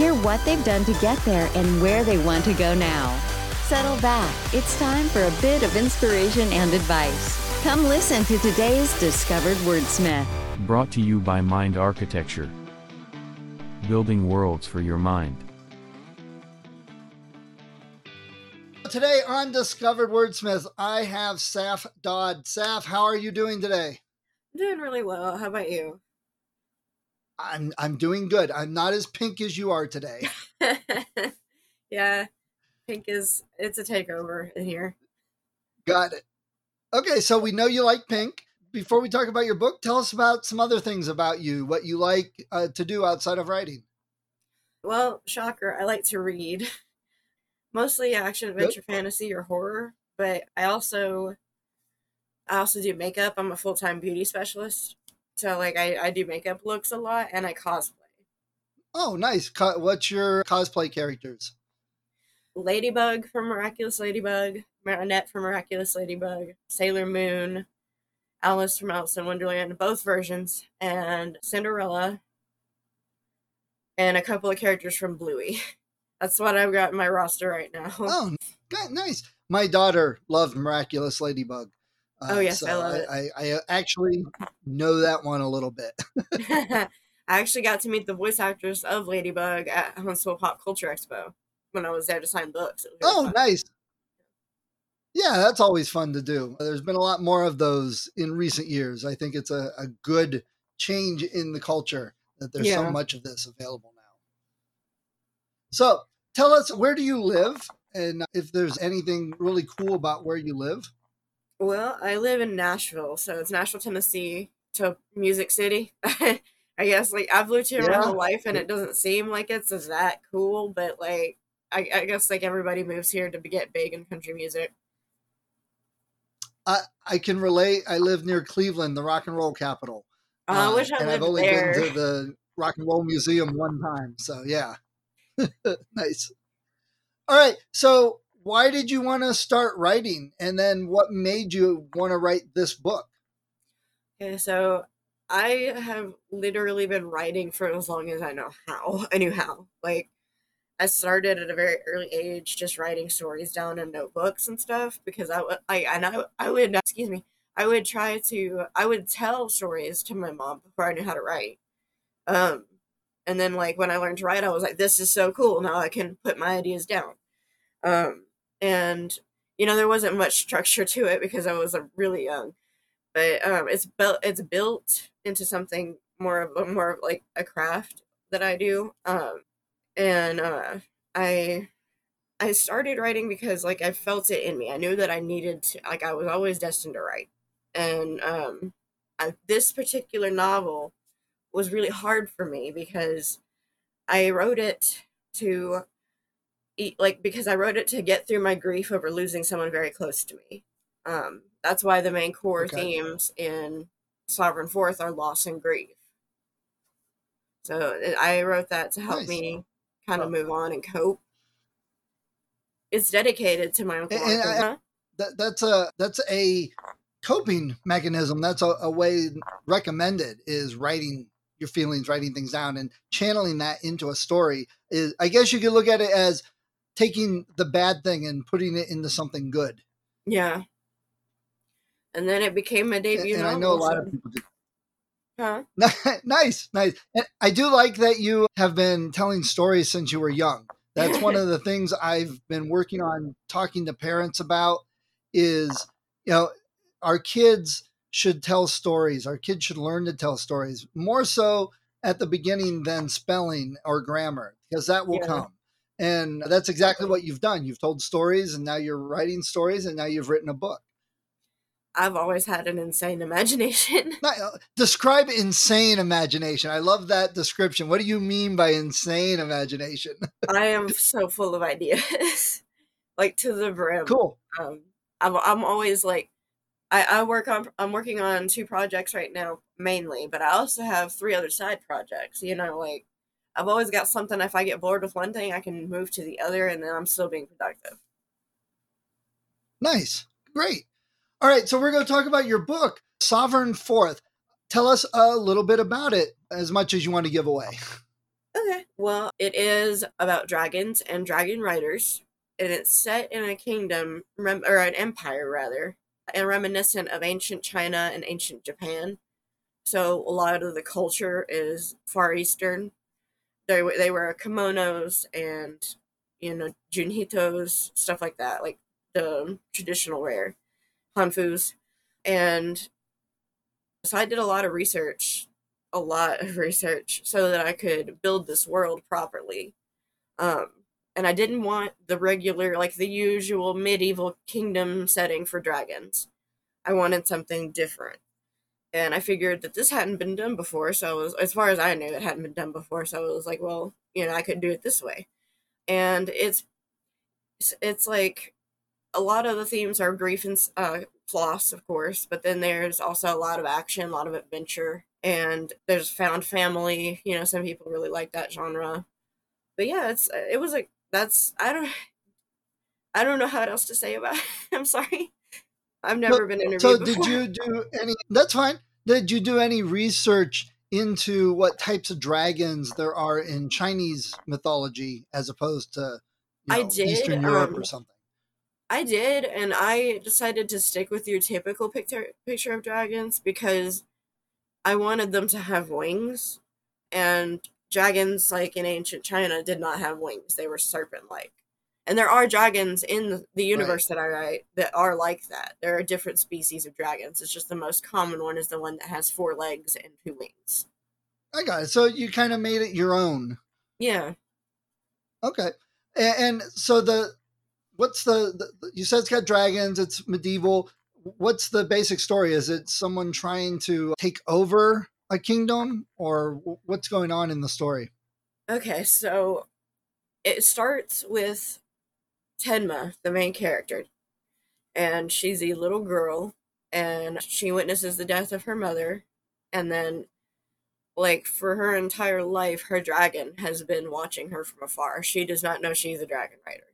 Hear what they've done to get there and where they want to go now. Settle back. It's time for a bit of inspiration and advice. Come listen to today's Discovered Wordsmith. Brought to you by Mind Architecture. Building worlds for your mind. Today on Discovered Wordsmith, I have Saph Dodd. Saf, how are you doing today? I'm doing really well. How about you? I'm I'm doing good. I'm not as pink as you are today. yeah, pink is it's a takeover in here. Got it. Okay, so we know you like pink. Before we talk about your book, tell us about some other things about you, what you like uh, to do outside of writing. Well, shocker, I like to read. Mostly action, adventure, fantasy, or horror, but I also I also do makeup. I'm a full-time beauty specialist. So like I, I do makeup looks a lot and I cosplay. Oh, nice. What's your cosplay characters? Ladybug from Miraculous Ladybug, Marinette from Miraculous Ladybug, Sailor Moon, Alice from Alice in Wonderland, both versions, and Cinderella, and a couple of characters from Bluey. That's what I've got in my roster right now. Oh, nice. My daughter loved Miraculous Ladybug. Uh, oh yes, so I love it. I, I, actually know that one a little bit. I actually got to meet the voice actors of Ladybug at Huntsville Pop Culture Expo when I was there to sign books. Oh, fun. nice. Yeah, that's always fun to do. There's been a lot more of those in recent years. I think it's a, a good change in the culture that there's yeah. so much of this available now. So tell us, where do you live? And if there's anything really cool about where you live? Well, I live in Nashville, so it's Nashville, Tennessee to Music City. I guess like I've lived here yeah. my whole life, and it doesn't seem like it's as that cool, but like I, I guess like everybody moves here to get big in country music. I I can relate. I live near Cleveland, the rock and roll capital. Uh, I wish I and lived I've only there. been to the Rock and Roll Museum one time, so yeah, nice. All right, so why did you want to start writing? And then what made you want to write this book? Okay so i have literally been writing for as long as i know how i knew how. Like i started at a very early age just writing stories down in notebooks and stuff because i would i and I, I would excuse me i would try to i would tell stories to my mom before i knew how to write. Um and then like when i learned to write i was like this is so cool now i can put my ideas down. Um and you know there wasn't much structure to it because I was really young, but um, it's built it's built into something more of a, more of like a craft that I do, um, and uh, I I started writing because like I felt it in me. I knew that I needed to like I was always destined to write, and um, I, this particular novel was really hard for me because I wrote it to like because I wrote it to get through my grief over losing someone very close to me. Um, that's why the main core okay. themes in Sovereign Fourth are loss and grief. So I wrote that to help nice. me kind of move on and cope. It's dedicated to my uncle. And, and I, that, that's a that's a coping mechanism. That's a, a way recommended is writing your feelings, writing things down, and channeling that into a story. Is I guess you could look at it as taking the bad thing and putting it into something good. Yeah. And then it became a debut. And, and I know a lot of people do. Huh? nice, nice. And I do like that you have been telling stories since you were young. That's one of the things I've been working on talking to parents about is, you know, our kids should tell stories. Our kids should learn to tell stories more so at the beginning than spelling or grammar because that will yeah. come. And that's exactly what you've done. You've told stories and now you're writing stories and now you've written a book. I've always had an insane imagination. uh, describe insane imagination. I love that description. What do you mean by insane imagination? I am so full of ideas, like to the brim. Cool. Um, I'm I'm always like, I I work on I'm working on two projects right now mainly, but I also have three other side projects. You know, like I've always got something. If I get bored with one thing, I can move to the other, and then I'm still being productive. Nice. Great. All right. So we're going to talk about your book, Sovereign Fourth. Tell us a little bit about it, as much as you want to give away. Okay. Well, it is about dragons and dragon riders, and it's set in a kingdom, or an empire rather, and reminiscent of ancient China and ancient Japan. So a lot of the culture is Far Eastern. They they wear kimonos and you know junhitos, stuff like that, like the traditional wear, hanfus, and so I did a lot of research, a lot of research, so that I could build this world properly. Um, and I didn't want the regular, like the usual medieval kingdom setting for dragons. I wanted something different. And I figured that this hadn't been done before, so was, as far as I knew, it hadn't been done before. So I was like, well, you know, I could do it this way. And it's it's like a lot of the themes are grief and uh, loss, of course, but then there's also a lot of action, a lot of adventure, and there's found family. You know, some people really like that genre. But yeah, it's it was like that's I don't I don't know how else to say about it. I'm sorry. I've never been interviewed. So before. did you do any? That's fine. Did you do any research into what types of dragons there are in Chinese mythology as opposed to you know, I did, Eastern Europe um, or something? I did, and I decided to stick with your typical picture picture of dragons because I wanted them to have wings, and dragons, like in ancient China, did not have wings; they were serpent-like. And there are dragons in the universe that I write that are like that. There are different species of dragons. It's just the most common one is the one that has four legs and two wings. I got it. So you kind of made it your own. Yeah. Okay. And, and so the what's the, the you said it's got dragons, it's medieval. What's the basic story? Is it someone trying to take over a kingdom or what's going on in the story? Okay, so it starts with Tenma, the main character, and she's a little girl, and she witnesses the death of her mother, and then, like, for her entire life, her dragon has been watching her from afar. She does not know she's a dragon rider.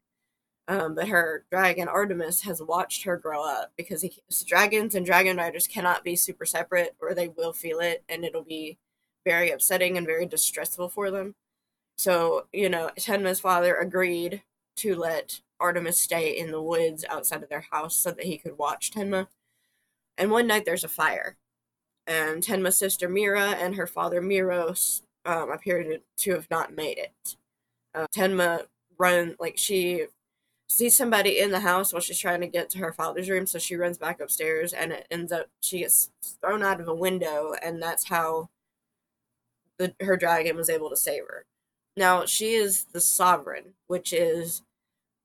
Um, but her dragon Artemis has watched her grow up because he, dragons and dragon riders cannot be super separate, or they will feel it, and it'll be very upsetting and very distressful for them. So, you know, Tenma's father agreed to let Artemis stay in the woods outside of their house so that he could watch Tenma. And one night there's a fire, and Tenma's sister Mira and her father Miros um, appear to, to have not made it. Uh, Tenma run like she sees somebody in the house while she's trying to get to her father's room, so she runs back upstairs, and it ends up she gets thrown out of a window, and that's how the her dragon was able to save her. Now she is the sovereign, which is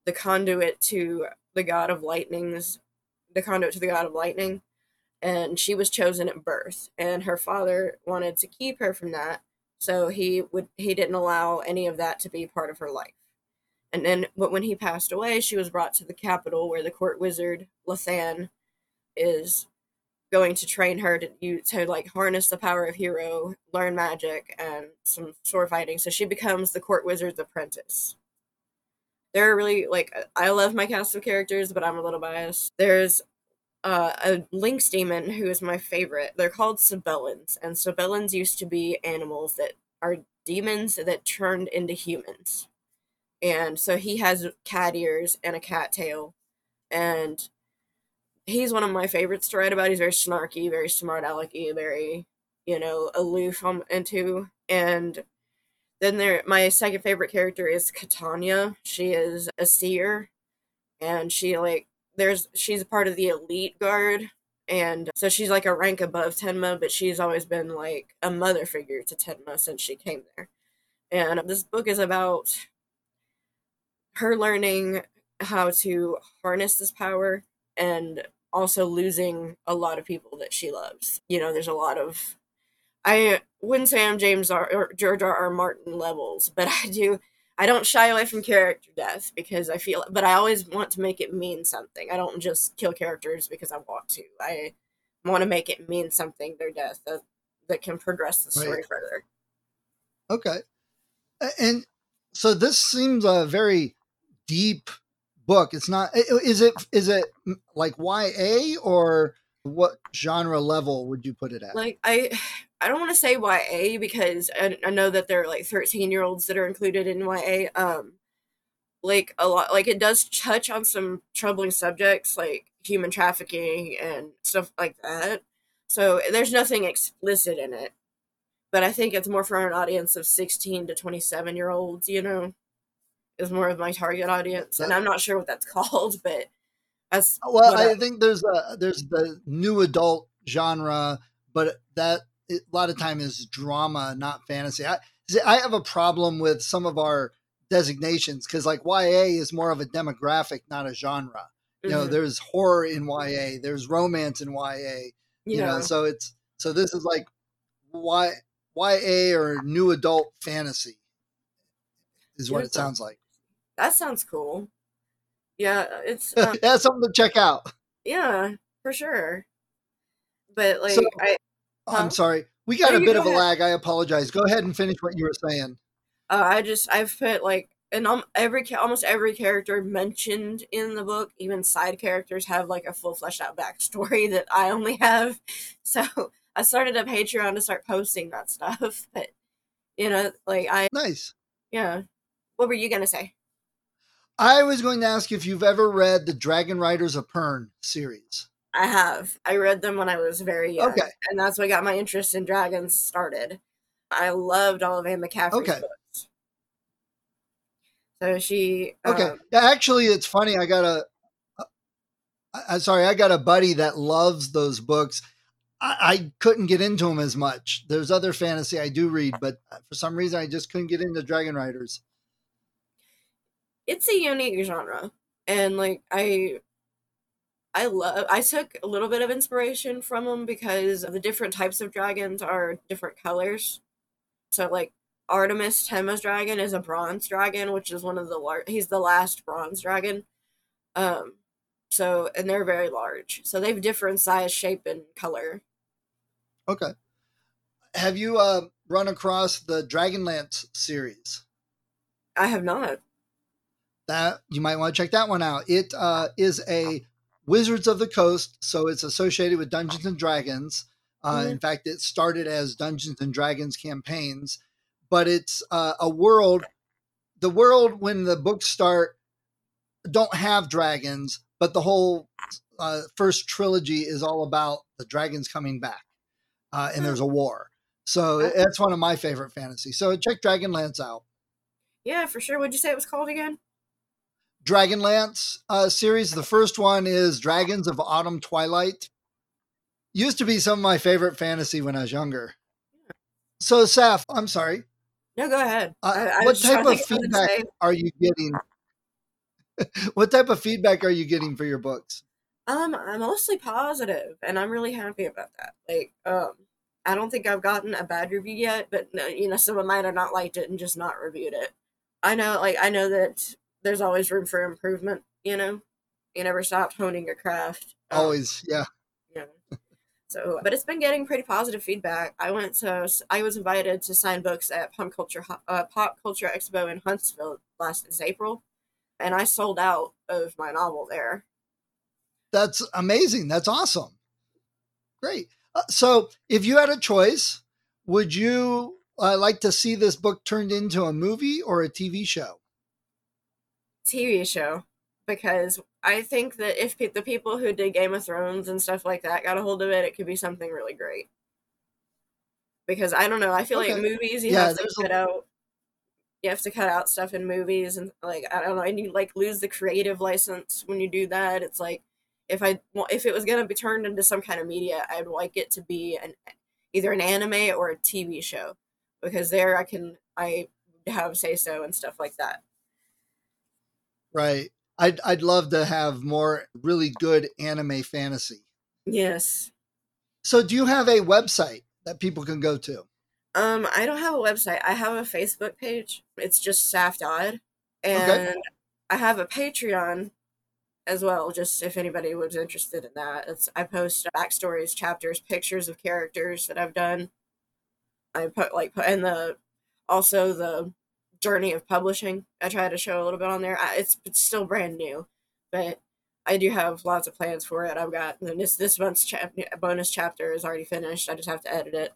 the conduit to the god of lightning's the conduit to the god of lightning and she was chosen at birth and her father wanted to keep her from that so he would he didn't allow any of that to be part of her life. And then but when he passed away she was brought to the capital where the court wizard lathan is going to train her to you to like harness the power of hero learn magic and some sword fighting. So she becomes the court wizard's apprentice they're really like I love my cast of characters, but I'm a little biased. There's uh, a lynx demon who is my favorite. They're called Sibellans, and Sibellans used to be animals that are demons that turned into humans. And so he has cat ears and a cat tail, and he's one of my favorites to write about. He's very snarky, very smart alecky, very you know aloof um, into and then there, my second favorite character is Katanya. She is a seer, and she like there's she's a part of the elite guard, and so she's like a rank above Tenma, but she's always been like a mother figure to Tenma since she came there. And this book is about her learning how to harness this power and also losing a lot of people that she loves. You know, there's a lot of I wouldn't say I'm James R. or George R. R. Martin levels, but I do. I don't shy away from character death because I feel, but I always want to make it mean something. I don't just kill characters because I want to. I want to make it mean something. Their death that that can progress the story right. further. Okay, and so this seems a very deep book. It's not. Is it? Is it like YA or what genre level would you put it at? Like I, I don't want to say YA because I, I know that there are like 13 year olds that are included in YA. Um, like a lot, like it does touch on some troubling subjects like human trafficking and stuff like that. So there's nothing explicit in it, but I think it's more for an audience of 16 to 27 year olds. You know, is more of my target audience, and I'm not sure what that's called, but that's well. I, I think there's a there's the new adult genre, but that a lot of time is drama, not fantasy. I, I have a problem with some of our designations because like YA is more of a demographic, not a genre. You know, mm-hmm. there's horror in YA, there's romance in YA. You yeah. know, so it's so this is like Y YA or new adult fantasy is what it sounds like. That sounds cool. Yeah, it's um, that's something to check out. Yeah, for sure. But like, so, I Huh? I'm sorry. We got a bit of a lag. I apologize. Go ahead and finish what you were saying. Uh, I just I've put like and um, every almost every character mentioned in the book, even side characters, have like a full fleshed out backstory that I only have. So I started a Patreon to start posting that stuff. But you know, like I nice. Yeah. What were you gonna say? I was going to ask if you've ever read the Dragon Riders of Pern series. I have. I read them when I was very young. Okay. And that's what got my interest in dragons started. I loved all of Anne McCaffrey's okay. books. So she. Okay. Um, yeah, actually, it's funny. I got a. I'm sorry, I got a buddy that loves those books. I, I couldn't get into them as much. There's other fantasy I do read, but for some reason, I just couldn't get into Dragon Riders. It's a unique genre, and like I I love. I took a little bit of inspiration from them because the different types of dragons are different colors. So, like Artemis Tenma's dragon is a bronze dragon, which is one of the large. He's the last bronze dragon. Um, so and they're very large. So they have different size, shape, and color. Okay. Have you uh, run across the Dragonlance series? I have not. That you might want to check that one out. It uh, is a Wizards of the Coast, so it's associated with Dungeons and Dragons. Uh, mm-hmm. In fact, it started as Dungeons and Dragons campaigns, but it's uh, a world. The world when the books start don't have dragons, but the whole uh, first trilogy is all about the dragons coming back, uh, and there's a war. So that's one of my favorite fantasy. So check Dragonlance out. Yeah, for sure. What'd you say it was called again? Dragonlance uh, series. The first one is Dragons of Autumn Twilight. Used to be some of my favorite fantasy when I was younger. So, Saph, I'm sorry. No, go ahead. Uh, I, I what type of feedback are you getting? what type of feedback are you getting for your books? Um, I'm mostly positive, and I'm really happy about that. Like, um, I don't think I've gotten a bad review yet, but you know, someone might have not liked it and just not reviewed it. I know, like, I know that there's always room for improvement, you know? You never stop honing your craft. Um, always, yeah. Yeah. So, but it's been getting pretty positive feedback. I went to, I was invited to sign books at Pop Culture uh, Pop Culture Expo in Huntsville last April, and I sold out of my novel there. That's amazing. That's awesome. Great. Uh, so, if you had a choice, would you uh, like to see this book turned into a movie or a TV show? TV show because I think that if pe- the people who did Game of Thrones and stuff like that got a hold of it, it could be something really great. Because I don't know, I feel okay. like movies you yeah, have to cut a... out. You have to cut out stuff in movies, and like I don't know, and you like lose the creative license when you do that. It's like if I if it was gonna be turned into some kind of media, I'd like it to be an either an anime or a TV show because there I can I have say so and stuff like that. Right. I'd I'd love to have more really good anime fantasy. Yes. So, do you have a website that people can go to? Um, I don't have a website. I have a Facebook page. It's just Saph Dodd, and Okay. I have a Patreon as well. Just if anybody was interested in that, it's I post backstories, chapters, pictures of characters that I've done. I put like put in the also the journey of publishing. I try to show a little bit on there. I, it's it's still brand new, but I do have lots of plans for it. I've got this this month's chap- bonus chapter is already finished. I just have to edit it.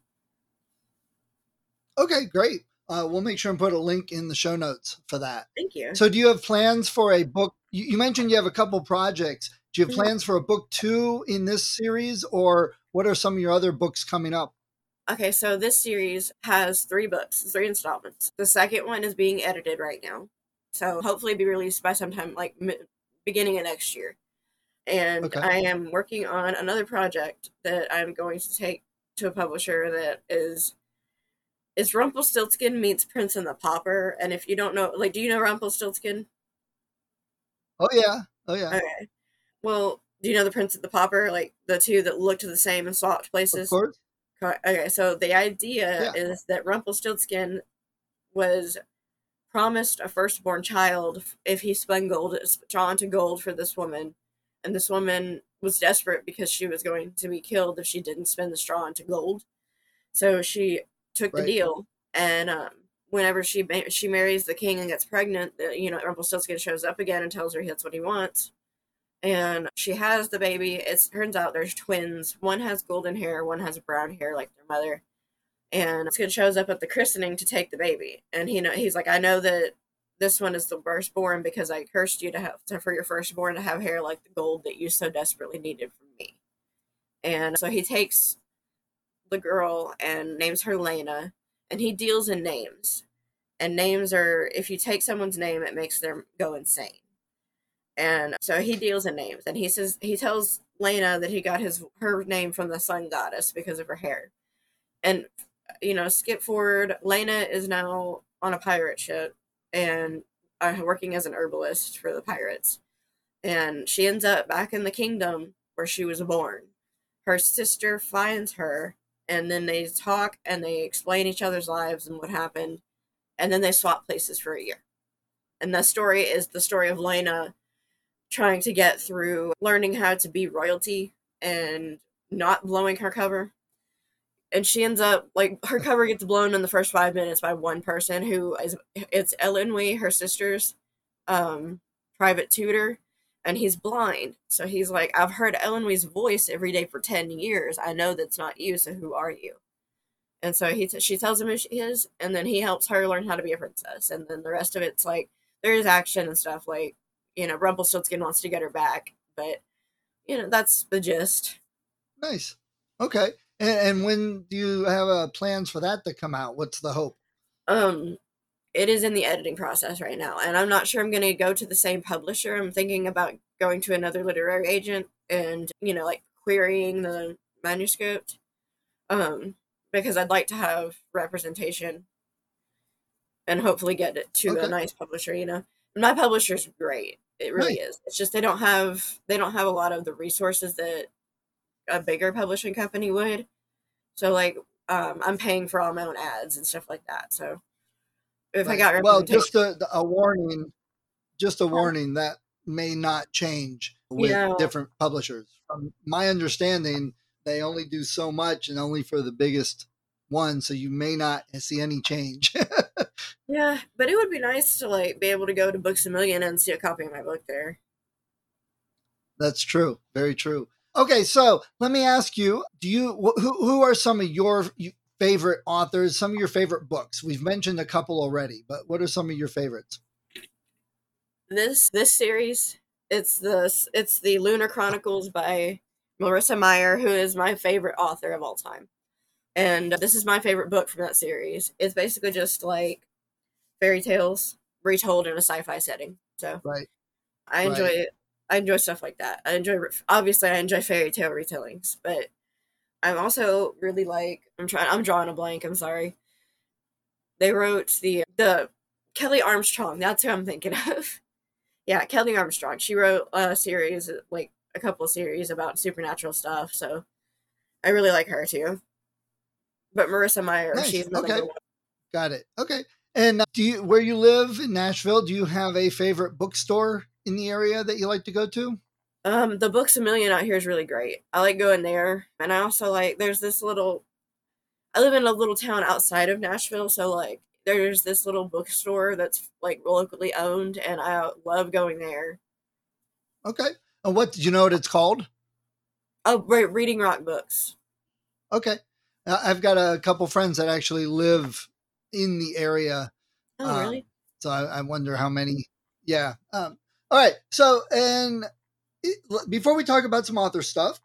Okay, great. Uh, we'll make sure and put a link in the show notes for that. Thank you. So, do you have plans for a book? You, you mentioned you have a couple projects. Do you have Mhm. plans for a book two in this series, or what are some of your other books coming up? Okay, so this series has three books, three installments. The second one is being edited right now, so hopefully be released by sometime like mi- beginning of next year. And Okay. I am working on another project that I'm going to take to a publisher that is is Rumpelstiltskin meets Prince and the Pauper. And if you don't know, like, do you know Rumpelstiltskin? Oh yeah, oh yeah, Okay. Well, do you know the Prince and the Pauper? Like the two that looked the same and swapped of places. course. Okay, so the idea Yeah. is that Rumpelstiltskin was promised a firstborn child if he spun gold, drawn to gold for this woman, and this woman was desperate because she was going to be killed if she didn't spin the straw into gold. So she took Right. the deal, and um, whenever she ma- she marries the king and gets pregnant, the, you know Rumpelstiltskin shows up again and tells her that's what he wants and she has the baby. It turns out there's twins. One has golden hair, one has brown hair like their mother. And Skin shows up at the christening to take the baby, and he know he's like, I know that this one is the firstborn because I cursed you to have to, for your firstborn to have hair like the gold that you so desperately needed from me. And so he takes the girl and names her Lena, and he deals in names. And names are if you take someone's name, it makes them go insane and so he deals in names and he says he tells lena that he got his her name from the sun goddess because of her hair. And you know skip forward lena is now on a pirate ship and uh, working as an herbalist for the pirates. And she ends up back in the kingdom where she was born. Her sister finds her and then they talk and they explain each other's lives and what happened. And then they swap places for a year. And the story is the story of lena trying to get through learning how to be royalty and not blowing her cover. And she ends up like her cover gets blown in the first five minutes by one person who is it's Ellen Wee, her sister's um private tutor, and he's blind. So he's like, I've heard Ellen Wee's voice every day for ten years. I know that's not you, so who are you? And so he t- she tells him who she is, and then he helps her learn how to be a princess. And then the rest of it's like there's action and stuff like you know, Rumpelstiltskin wants to get her back, but you know, that's the gist. Nice. Okay. And, and when do you have uh, plans for that to come out? What's the hope? Um, it is in the editing process right now, and I'm not sure I'm going to go to the same publisher. I'm thinking about going to another literary agent and you know, like querying the manuscript, um, because I'd like to have representation and hopefully get it to Okay. a nice publisher. You know, my publisher's great. It really is. It's just they don't have they don't have a lot of the resources that a bigger publishing company would. So like um, I'm paying for all my own ads and stuff like that. So if I got well, just a, a warning, just a warning that may not change with Yeah. different publishers. From my understanding, they only do so much and only for the biggest one, so you may not see any change. yeah, but it would be nice to like be able to go to Books a Million and see a copy of my book there. That's true. Very true. Okay, so let me ask you: Do you wh- who who are some of your favorite authors? Some of your favorite books? We've mentioned a couple already, but what are some of your favorites? This this series, it's the it's the Lunar Chronicles by Marissa Meyer, who is my favorite author of all time. And this is my favorite book from that series. It's basically just like fairy tales retold in a sci-fi setting. So Right. I enjoy Right. it. I enjoy stuff like that. I enjoy obviously I enjoy fairy tale retellings, but I'm also really like I'm trying I'm drawing a blank, I'm sorry. They wrote the the Kelley Armstrong, that's who I'm thinking of. Yeah, Kelley Armstrong. She wrote a series, like a couple of series about supernatural stuff. So I really like her too. But Marissa Meyer, Nice. she's another Okay. one. Got it. Okay. And uh, do you, where you live in Nashville, do you have a favorite bookstore in the area that you like to go to? Um, the Books a Million out here is really great. I like going there, and I also like. There's this little. I live in a little town outside of Nashville, so like there's this little bookstore that's like locally owned, and I love going there. Okay. And what, do you know what it's called? Oh, right, reading rock books. Okay. Uh, I've got a couple friends that actually live in the area. Oh, Um, really? So I, I wonder how many. Yeah. Um, all right. So, and it, before we talk about some author stuff,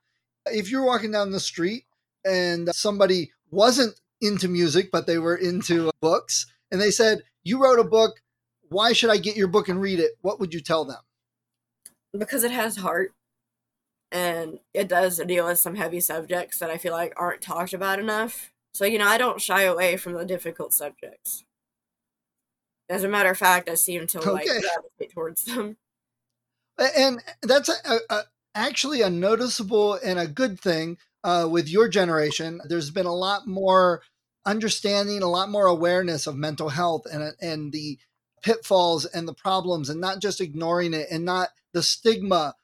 if you're walking down the street and somebody wasn't into music, but they were into books, and they said, You wrote a book. Why should I get your book and read it? What would you tell them? because it has heart and it does deal with some heavy subjects that I feel like aren't talked about enough. So, you know, I don't shy away from the difficult subjects. As a matter of fact, I seem to like Okay. gravitate towards them. And that's a, a, actually a noticeable and a good thing uh, with your generation. There's been a lot more understanding, a lot more awareness of mental health and and the pitfalls and the problems, and not just ignoring it, and not the stigma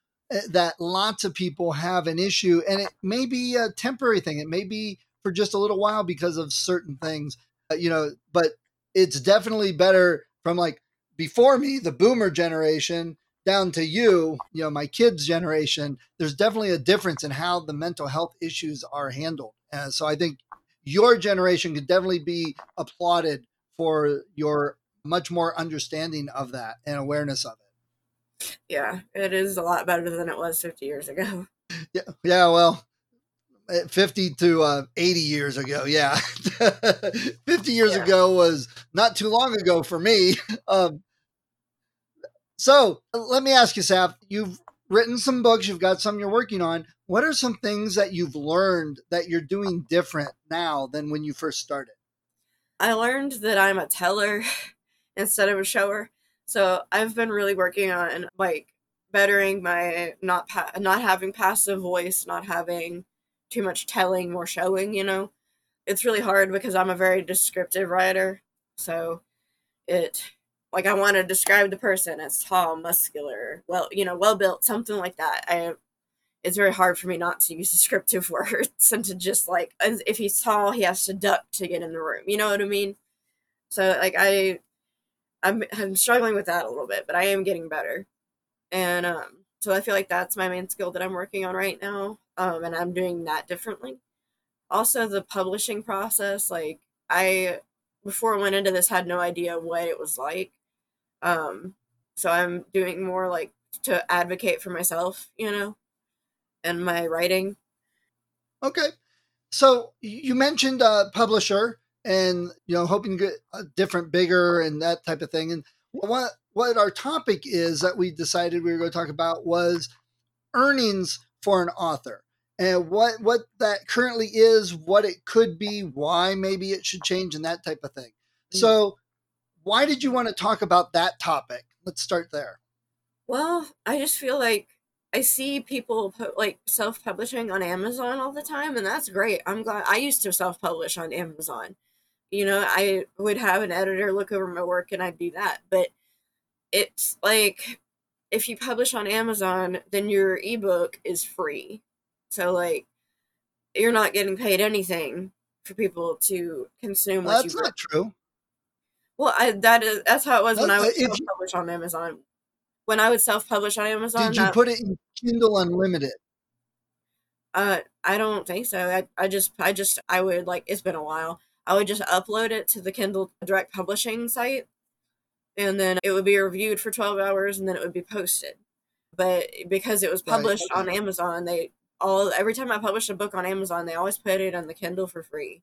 that lots of people have an issue. And it may be a temporary thing. It may be for just a little while because of certain things, uh, you know. But it's definitely better from like before me, the boomer generation down to you, you know, my kids' generation, there's definitely a difference in how the mental health issues are handled. And so I think your generation could definitely be applauded for your much more understanding of that and awareness of it. Yeah, it is a lot better than it was 50 years ago. Yeah, yeah well, eh, 50 to uh, 80 years ago. Yeah. 50 years Yeah. ago was not too long ago for me. Um, so let me ask you, Saph, you've written some books, you've got some you're working on. What are some things that you've learned that you're doing different now than when you first started? I learned that I'm a teller instead of a shower. So I've been really working on like bettering my not pa- not having passive voice, not having too much telling, more showing. You know, it's really hard because I'm a very descriptive writer. So it like I want to describe the person as tall, muscular, well, you know, well built, something like that. I it's very hard for me not to use descriptive words and to just like if he's tall he has to duck to get in the room you know what i mean so like i i'm, I'm struggling with that a little bit but i am getting better. And um so i feel like that's my main skill that i'm working on right now um and i'm doing that differently. Also the publishing process like i before i went into this had no idea what it was like. Um so i'm doing more like to advocate for myself you know and my writing. Okay. So you mentioned uh, publisher and you know hoping to get a different, bigger, and that type of thing. And what what our topic is that we decided we were going to talk about was earnings for an author and what what that currently is, what it could be, why maybe it should change, and that type of thing. Mm. So, why did you want to talk about that topic? Let's start there. Well, I just feel like I see people put like self publishing on Amazon all the time, and that's great. I'm glad I used to self publish on Amazon. You know, I would have an editor look over my work and I'd do that. But it's like if you publish on Amazon, then your ebook is free. So, like, you're not getting paid anything for people to consume what That's you not true. Well, I that is that's how it was when I That's- would if self you- publish on Amazon. When I would self publish on Amazon, Did you that- put it in Kindle Unlimited? Uh, I don't think so. I, I just, I just, I would like. It's been a while. I would just upload it to the Kindle Direct Publishing site, and then it would be reviewed for twelve hours, and then it would be posted. But because it was Right, published on. Amazon, they all every time I published a book on Amazon, they always put it on the Kindle for free.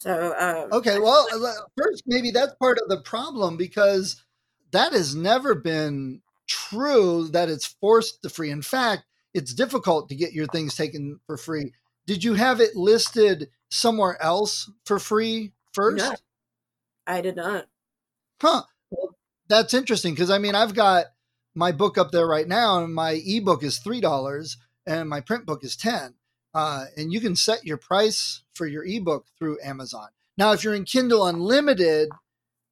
So, um, Okay, well, uh, first, maybe that's part of the problem because that has never been true that it's forced to free. In fact, it's difficult to get your things taken for free. Did you have it listed somewhere else for free first? No. I did not. Huh. Well, that's interesting because I mean I've got my book up there right now, and my ebook is three dollars, and my print book is ten. Uh, and you can set your price for your ebook through Amazon. Now, if you're in Kindle Unlimited,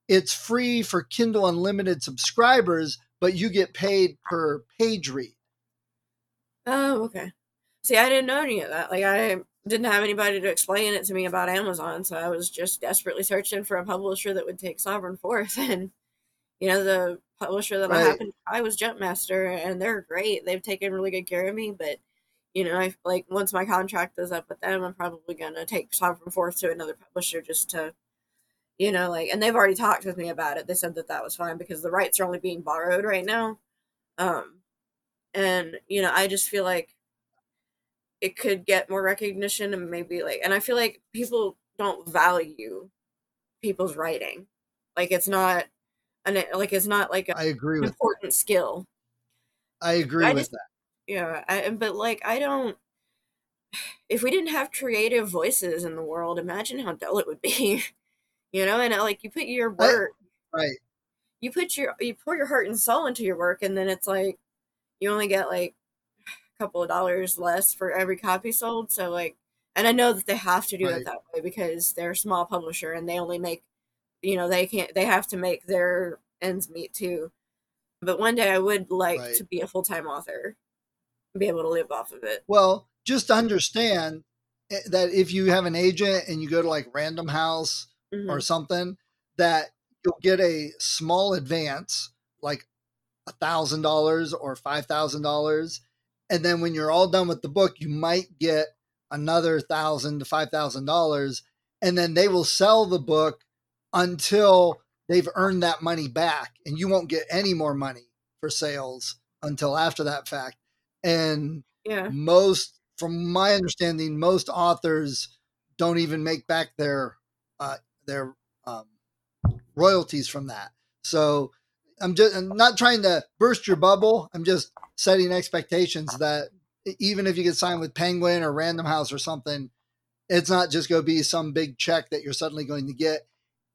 it's free for Kindle Unlimited subscribers, but you get paid per page read. Oh, okay. See, I didn't know any of that. Like, I didn't have anybody to explain it to me about Amazon, so I was just desperately searching for a publisher that would take Sovereign Fourth. And, you know, the publisher that I happened to try was Jumpmaster, and they're great. They've taken really good care of me, but, you know, I like once my contract is up with them, I'm probably gonna take Sovereign Fourth to another publisher just to, you know, like, and they've already talked with me about it. They said that that was fine because the rights are only being borrowed right now. Um, and you know, I just feel like it could get more recognition and maybe like and I feel like people don't value people's writing. Like it's not an like it's not like a, I agree with important skill. I agree I with just- that. Yeah, I, but like I don't if we didn't have creative voices in the world, imagine how dull it would be. you know, and uh, like you put your I- work Right. you put your you pour your heart and soul into your work and then it's like you only get like couple of dollars less for every copy sold so like and i know that they have to do Right. it that way because they're a small publisher and they only make you know they can't they have to make their ends meet too but one day i would like Right. to be a full-time author and be able to live off of it Well, just understand eh, that if you have an agent and you go to like Random House Mhm. or something, that you'll get a small advance, like a thousand dollars or five thousand dollars, and then when you're all done with the book, you might get another thousand to five thousand dollars, and then they will sell the book until they've earned that money back, and you won't get any more money for sales until after that fact. And yeah. most from my understanding most authors don't even make back their uh, their um, royalties from that. So i'm just I'm not trying to burst your bubble i'm just setting expectations that even if you get signed with penguin or random house or something it's not just going to be some big check that you're suddenly going to get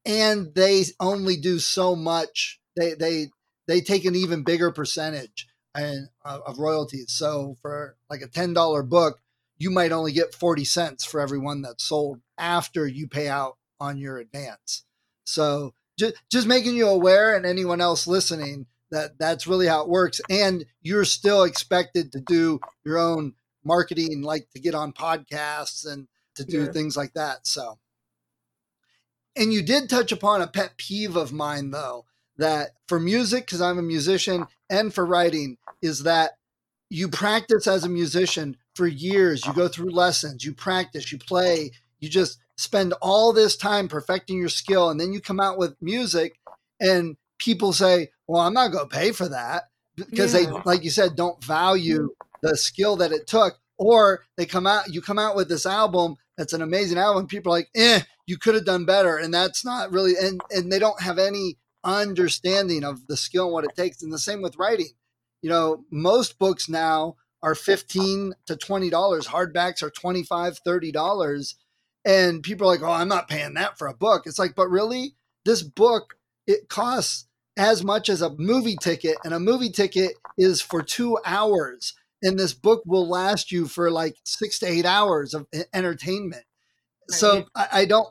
and they only do so much they they they take an even bigger percentage and uh, of royalties. So for like a ten dollar book, you might only get forty cents for every one that's sold after you pay out on your advance. So just just making you aware, and anyone else listening, that that's really how it works. And you're still expected to do your own marketing, like to get on podcasts and to do Yeah. things like that. So. And you did touch upon a pet peeve of mine, though, that for music, because I'm a musician, and for writing, is that you practice as a musician for years. You go through lessons, you practice, you play, you just spend all this time perfecting your skill. And then you come out with music, and people say, Well, I'm not going to pay for that because they, like you said, don't value the skill that it took. Or they come out, you come out with this album that's an amazing album. People are like, eh, you could have done better. And that's not really, and, and they don't have any understanding of the skill and what it takes. And the same with writing. You know, most books now are 15 to $20. Hardbacks are 25, 30 dollars. And people are like, "Oh, I'm not paying that for a book." It's like, "But really, this book it costs as much as a movie ticket and a movie ticket is for 2 hours and this book will last you for like 6 to 8 hours of entertainment." So I, I don't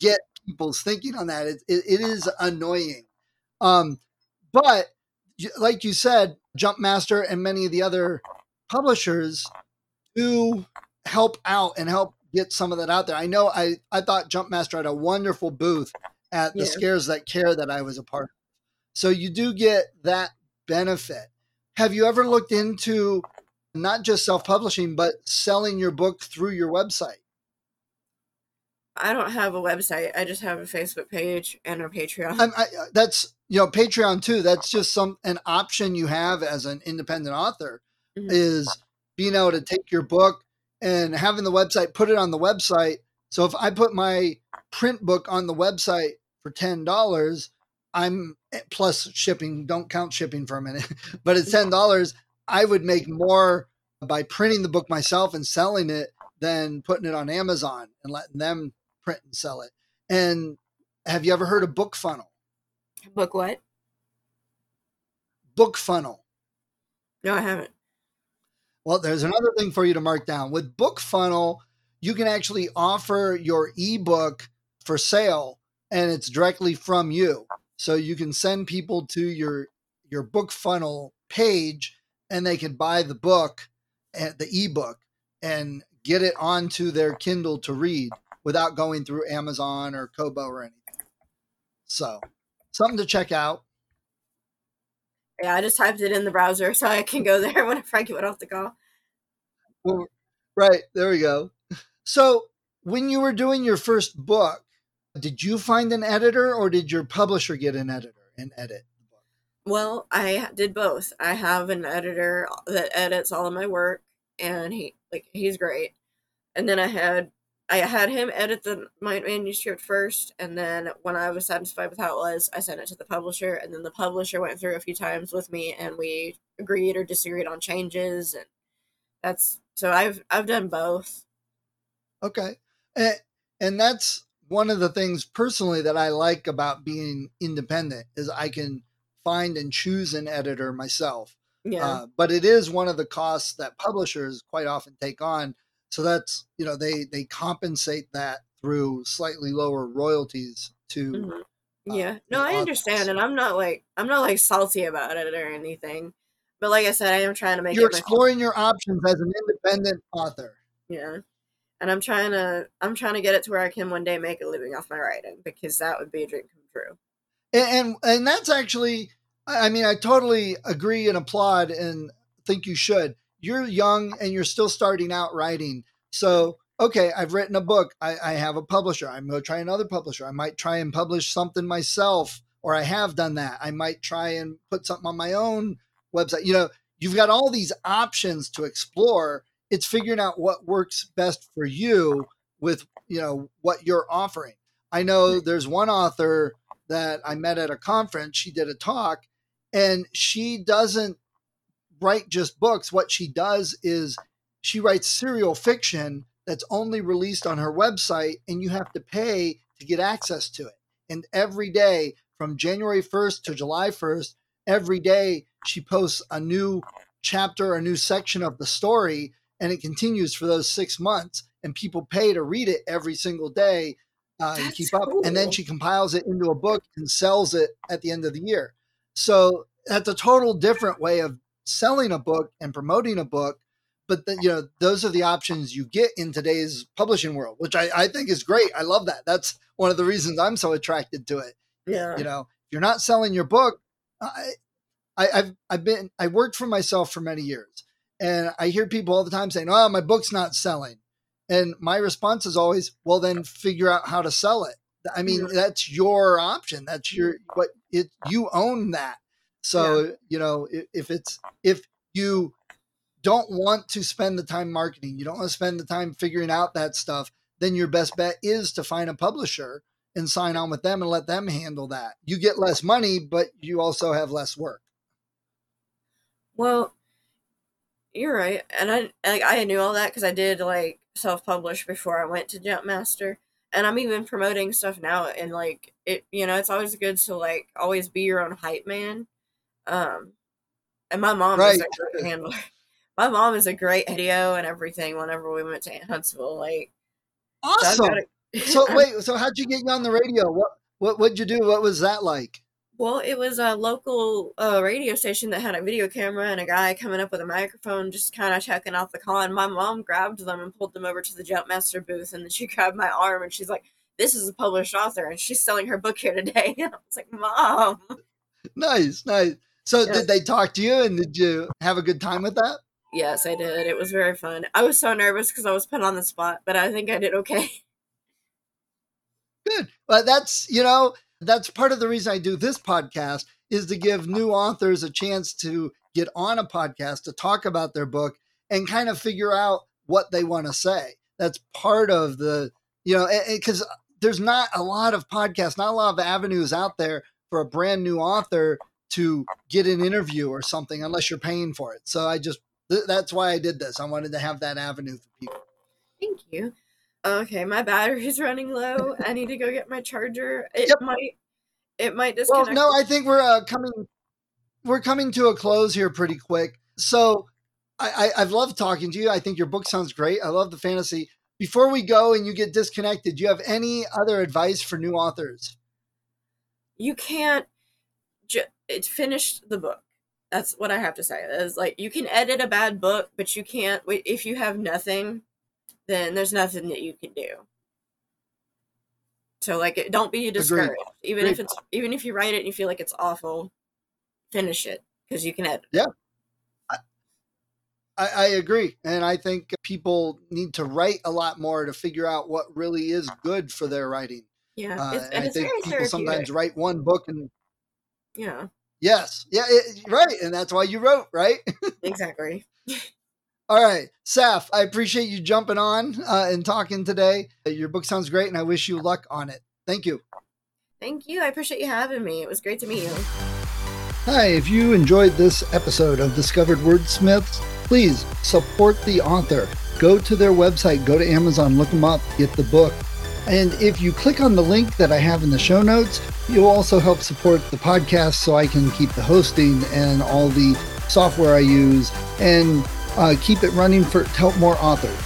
get people's thinking on that. It, it, it is annoying. Um, but like you said, Jumpmaster and many of the other publishers do help out and help get some of that out there. I know I, I thought Jumpmaster had a wonderful booth at the Yeah. Scares That Care that I was a part of. So you do get that benefit. Have you ever looked into not just self publishing, but selling your book through your website? i don't have a website i just have a facebook page and a patreon I'm, I, uh, that's you know Patreon too. That's just some an option you have as an independent author Mhm. is being able to take your book and having the website put it on the website. So if I put my print book on the website for ten dollars, I'm eh, plus shipping. Don't count shipping for a minute, but at ten dollars. I would make more by printing the book myself and selling it than putting it on Amazon and letting them print and sell it. And have you ever heard of Book Funnel? book what Book Funnel? No, I haven't. Well, there's another thing for you to mark down. With Book Funnel, you can actually offer your ebook for sale and it's directly from you. So you can send people to your your book funnel page and they can buy the book and the ebook and get it onto their Kindle to read without going through Amazon or Kobo or anything. So, something to check out. Yeah, I just typed it in the browser so I can go there whenever I get off the call. Well, right, there we go. So, when you were doing your first book, did you find an editor or did your publisher get an editor and edit? Well, I did both. I have an editor that edits all of my work and he like he's great. And then I had I had him edit the my manuscript first, and then when I was satisfied with how it was, I sent it to the publisher, and then the publisher went through a few times with me, and we agreed or disagreed on changes, and that's so I've I've done both. Okay, and, and that's one of the things personally that I like about being independent is I can find and choose an editor myself. Yeah, Uh, but it is one of the costs that publishers quite often take on. So that's you know they they compensate that through slightly lower royalties to. Mhm. uh, yeah. the No, I understand, and I'm not like I'm not like salty about it or anything. But like I said, I am trying to make You're exploring your options as an independent author. Yeah. And I'm trying to I'm trying to get it to where I can one day make a living off my writing because that would be a dream come true. and and, and that's actually I mean i totally agree and applaud and think you should you're young and you're still starting out writing. So okay i've written a book. I, I have a publisher. I'm going to try another publisher. I might try and publish something myself or i have done that. I might try and put something on my own website. You know you've got all these options to explore. It's figuring out what works best for you with you know what you're offering. I know there's one author that I met at a conference. She did a talk and she doesn't write just books. What she does is she writes serial fiction that's only released on her website and you have to pay to get access to it. And every day from January 1st to July 1st, every day she posts a new chapter, a new section of the story, and it continues for those six months. And people pay to read it every single day uh, and keep up. And then she compiles it into a book and sells it at the end of the year. So that's a total different way of selling a book and promoting a book. But the, you know, those are the options you get in today's publishing world, which I, I think is great. I love that. That's one of the reasons I'm so attracted to it. Yeah. You know, if you're not selling your book, I, I, I've I've been I worked for myself for many years, and I hear people all the time saying, "Oh, my book's not selling," and my response is always, "Well, then figure out how to sell it." I mean, that's your option. That's your what it you own that. So you know, if, if it's if you don't want to spend the time marketing, you don't want to spend the time figuring out that stuff, then your best bet is to find a publisher and sign on with them and let them handle that. You get less money, but you also have less work. Well, you're right, and I like I knew all that because I did like self publish before I went to Jumpmaster, and I'm even promoting stuff now, and like it, you know, it's always good to like always be your own hype man. Um, and my mom is a great handler. My mom is a great video and everything. Whenever we went to Huntsville, like so Awesome. gotta- So wait, so how'd you get on the radio? What what what'd you do? What was that like? Well, it was a local uh, radio station that had a video camera and a guy coming up with a microphone, just kind of checking out the con. My mom grabbed them and pulled them over to the Jumpmaster booth, and then she grabbed my arm and she's like, "This is a published author, and she's selling her book here today." And I was like, "Mom, Nice, nice. So Yeah. did they talk to you and did you have a good time with that? yes, I did. It was very fun. I was so nervous because I was put on the spot, but I think I did okay." Good. But that's, you know, that's part of the reason I do this podcast is to give new authors a chance to get on a podcast to talk about their book and kind of figure out what they want to say. That's part of the, you know, because there's not a lot of podcasts, not a lot of avenues out there for a brand new author to get an interview or something unless you're paying for it. So I just, th- that's why I did this. I wanted to have that avenue for people. Thank you. Okay, my battery's running low. I need to go get my charger. It Yep. might, it might Well, disconnect. no, I think we're uh, coming we're coming to a close here pretty quick. So I, I, I've loved talking to you. I think your book sounds great. I love the fantasy. Before we go and you get disconnected, do you have any other advice for new authors? You can't. Ju- it's finished the book. That's what I have to say. Is like you can edit a bad book, but you can't. If you have nothing, then there's nothing that you can do. So like, don't be discouraged. Agreed. Even Agreed. if it's even if you write it and you feel like it's awful, finish it because you can edit. Yeah, I, I, agree, and I think people need to write a lot more to figure out what really is good for their writing. Yeah, uh, and I think people sometimes write one book and yeah. Yes, yeah, it, right, and that's why you wrote, right? exactly. All right, Saph, I appreciate you jumping on uh, and talking today. Your book sounds great, and I wish you luck on it. Thank you. Thank you. I appreciate you having me. It was great to meet you. Hi, if you enjoyed this episode of Discovered Wordsmiths, please support the author. Go to their website, go to Amazon, look them up, get the book. And if you click on the link that I have in the show notes, you'll also help support the podcast so I can keep the hosting and all the software I use and uh, keep it running for to help more authors.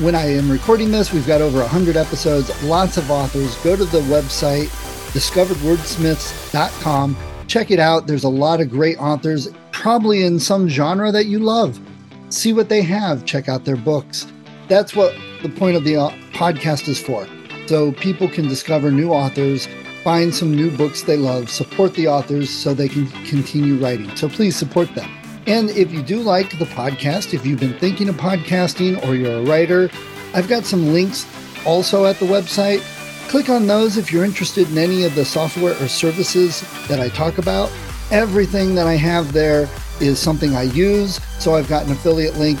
When I am recording this, we've got over 100 episodes, lots of authors. Go to the website, discoveredwordsmiths.com Check it out. There's a lot of great authors, probably in some genre that you love. See what they have, check out their books. That's what the point of the uh, podcast is for. So people can discover new authors, find some new books they love, support the authors so they can continue writing. So please support them. And if you do like the podcast, if you've been thinking of podcasting or you're a writer, I've got some links also at the website Click on those if you're interested in any of the software or services that I talk about. Everything that I have there is something I use, so I've got an affiliate link.